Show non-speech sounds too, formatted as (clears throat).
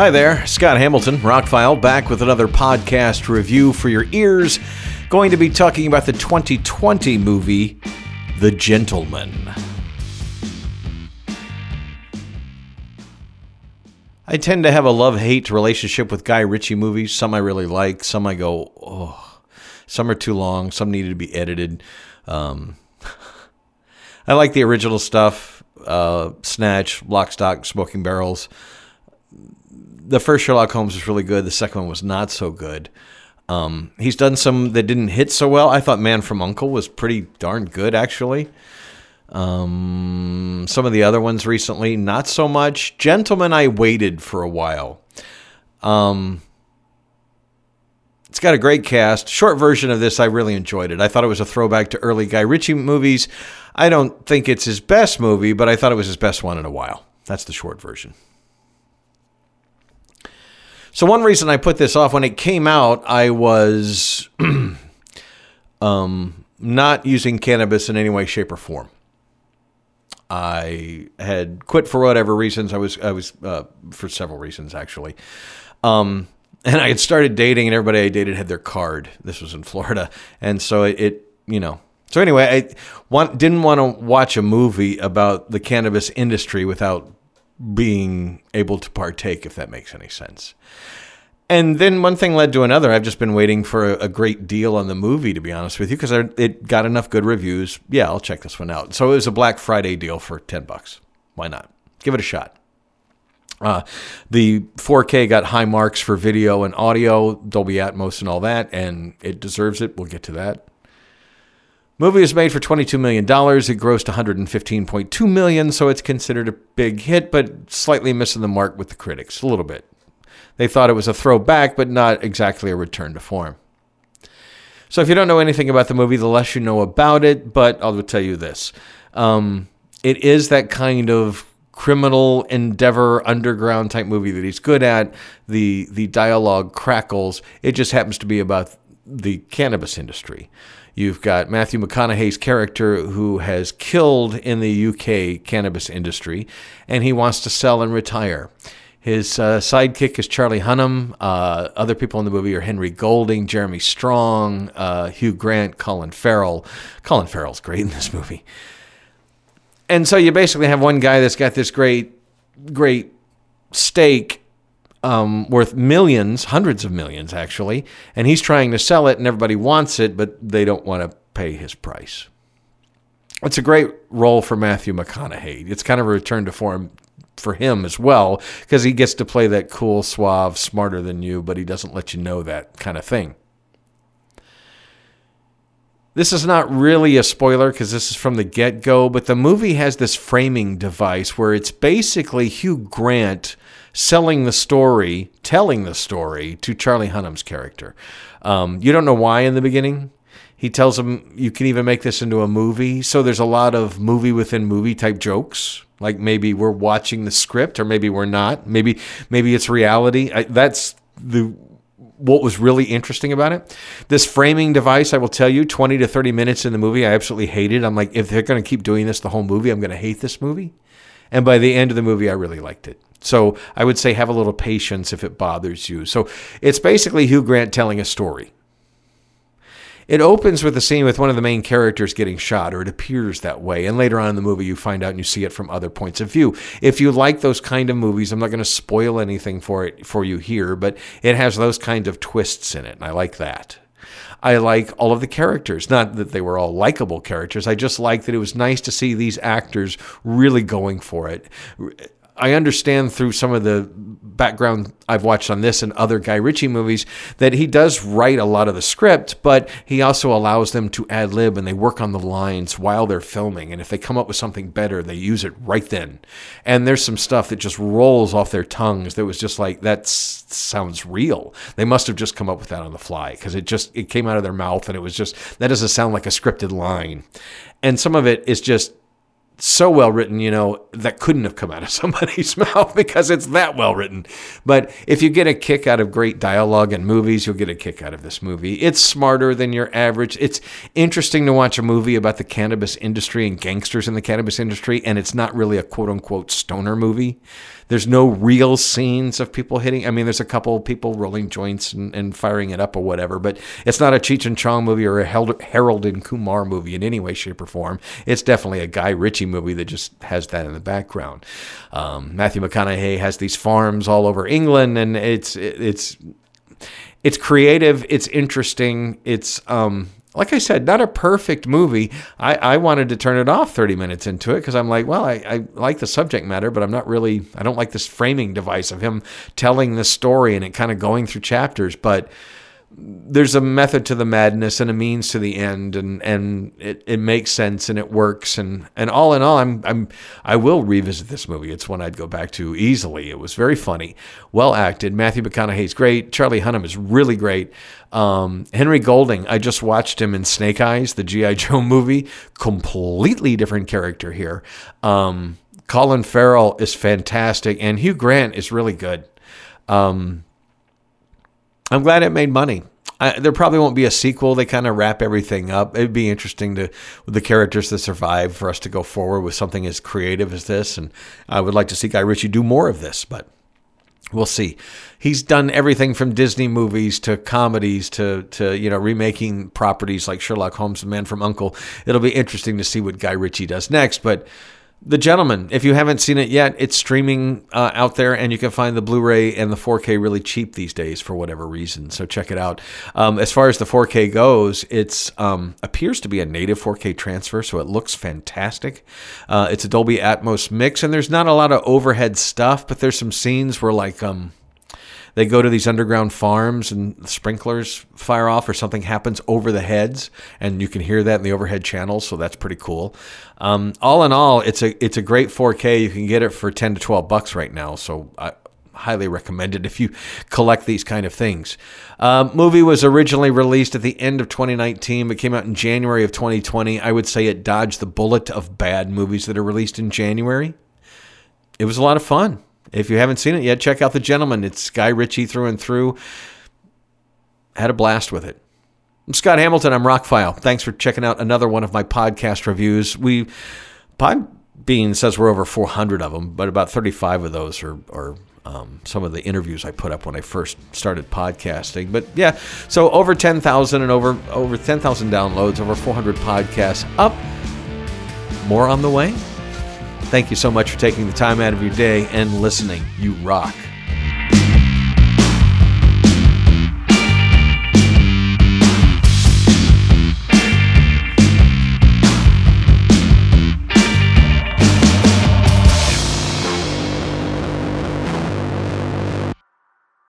Hi there, Scott Hamilton, Rockfile, back with another podcast review for your ears. Going to be talking about the 2020 movie, The Gentlemen. I tend to have a love hate relationship with Guy Ritchie movies. Some I really like, some I go, oh, some are too long, some needed to be edited. Um, (laughs) I like the original stuff uh, Snatch, Lock, Stock, Smoking Barrels the first Sherlock Holmes was really good. The second one was not so good. Um, he's done some that didn't hit so well. I thought Man from Uncle was pretty darn good, actually. Um, some of the other ones recently, not so much. Gentlemen, I waited for a while. Um, it's got a great cast. Short version of this, I really enjoyed it. I thought it was a throwback to early Guy Ritchie movies. I don't think it's his best movie, but I thought it was his best one in a while. That's the short version. So one reason I put this off when it came out, I was (clears throat) um, not using cannabis in any way, shape, or form. I had quit for whatever reasons. I was I was uh, for several reasons actually, um, and I had started dating, and everybody I dated had their card. This was in Florida, and so it, it you know. So anyway, I want, didn't want to watch a movie about the cannabis industry without being able to partake, if that makes any sense. And then one thing led to another. I've just been waiting for a, a great deal on the movie, to be honest with you, because it got enough good reviews. Yeah, I'll check this one out. So it was a Black Friday deal for 10 bucks. Why not? Give it a shot. Uh, the 4K got high marks for video and audio, Dolby Atmos and all that, and it deserves it. We'll get to that. Movie was made for $22 million. It grossed 115.2 million, so it's considered a big hit, but slightly missing the mark with the critics, a little bit. They thought it was a throwback, but not exactly a return to form. So if you don't know anything about the movie, the less you know about it, but I'll tell you this. Um, it is that kind of criminal endeavor underground type movie that he's good at. The the dialogue crackles. It just happens to be about the cannabis industry. You've got Matthew McConaughey's character who has killed in the UK cannabis industry, and he wants to sell and retire. His uh, sidekick is Charlie Hunnam. Uh, other people in the movie are Henry Golding, Jeremy Strong, uh, Hugh Grant, Colin Farrell. Colin Farrell's great in this movie. And so you basically have one guy that's got this great, great stake um, worth millions, hundreds of millions actually, and he's trying to sell it, and everybody wants it, but they don't want to pay his price. It's a great role for Matthew McConaughey. It's kind of a return to form for him as well because he gets to play that cool, suave, smarter than you, but he doesn't let you know that kind of thing. This is not really a spoiler because this is from the get go, but the movie has this framing device where it's basically Hugh Grant selling the story, telling the story to Charlie Hunnam's character. Um, you don't know why in the beginning. He tells him you can even make this into a movie. So there's a lot of movie within movie type jokes. Like maybe we're watching the script, or maybe we're not. Maybe maybe it's reality. I, that's the what was really interesting about it. This framing device, I will tell you, 20 to 30 minutes in the movie, I absolutely hated. I'm like, if they're going to keep doing this the whole movie, I'm going to hate this movie. And by the end of the movie, I really liked it. So I would say have a little patience if it bothers you. So it's basically Hugh Grant telling a story. It opens with a scene with one of the main characters getting shot, or it appears that way. And later on in the movie, you find out and you see it from other points of view. If you like those kind of movies, I'm not going to spoil anything for it for you here, but it has those kinds of twists in it, and I like that. I like all of the characters. Not that they were all likable characters. I just like that it was nice to see these actors really going for it. I understand through some of the background I've watched on this and other Guy Ritchie movies that he does write a lot of the script, but he also allows them to ad lib and they work on the lines while they're filming. And if they come up with something better, they use it right then. And there's some stuff that just rolls off their tongues that was just like, that sounds real. They must have just come up with that on the fly because it just, it came out of their mouth and it was just, that doesn't sound like a scripted line. And some of it is just so well written, you know, that couldn't have come out of (laughs) somebody's mouth because it's that well written. But if you get a kick out of great dialogue in movies, you'll get a kick out of this movie. It's smarter than your average. It's interesting to watch a movie about the cannabis industry and gangsters in the cannabis industry, and it's not really a quote unquote stoner movie. There's no real scenes of people hitting. I mean, there's a couple of people rolling joints and, and firing it up or whatever, but it's not a Cheech and Chong movie or a Harold and Kumar movie in any way, shape, or form. It's definitely a Guy Ritchie movie that just has that in the background. Um, Matthew McConaughey has these farms all over England, and it's it's it's creative, it's interesting, it's um, like I said, not a perfect movie. I, I wanted to turn it off 30 minutes into it because I'm like, well, I, I like the subject matter, but I'm not really, I don't like this framing device of him telling the story and it kind of going through chapters. But there's a method to the madness and a means to the end and and it, it makes sense and it works. And and all in all I'm I'm I will revisit this movie. It's one I'd go back to easily. It was very funny well acted. Matthew McConaughey's great. Charlie Hunnam is really great. Um, Henry Golding I just watched him in Snake Eyes the GI Joe (laughs) movie. Completely different character here. Um, Colin Farrell is fantastic and Hugh Grant is really good. Um, I'm glad it made money. I, there probably won't be a sequel. They kind of wrap everything up. It'd be interesting to with the characters that survive for us to go forward with something as creative as this. And I would like to see Guy Ritchie do more of this, but we'll see. He's done everything from Disney movies to comedies to to you know remaking properties like Sherlock Holmes, The Man from Uncle. It'll be interesting to see what Guy Ritchie does next, but. The Gentlemen, if you haven't seen it yet, it's streaming uh, out there, and you can find the Blu-ray and the 4K really cheap these days for whatever reason. So check it out. Um, as far as the 4K goes, it um, appears to be a native 4K transfer, so it looks fantastic. Uh, it's a Dolby Atmos mix, and there's not a lot of overhead stuff, but there's some scenes where like um, they go to these underground farms and sprinklers fire off or something happens over the heads and you can hear that in the overhead channels so that's pretty cool um, all in all it's a it's a great 4k you can get it for 10 to 12 bucks right now so I, highly recommend it if you collect these kind of things. Um, movie was originally released at the end of 2019, but came out in January of 2020. I would say it dodged the bullet of bad movies that are released in January. It was a lot of fun. If you haven't seen it yet, check out The Gentlemen. It's Guy Ritchie through and through. Had a blast with it. I'm Scott Hamilton. I'm Rockfile. Thanks for checking out another one of my podcast reviews. We Podbean says we're over 400 of them, but about 35 of those are, are um, some of the interviews I put up when I first started podcasting. But yeah, so over 10,000 and over over 10,000 downloads, over 400 podcasts up. More on the way. Thank you so much for taking the time out of your day and listening. You rock.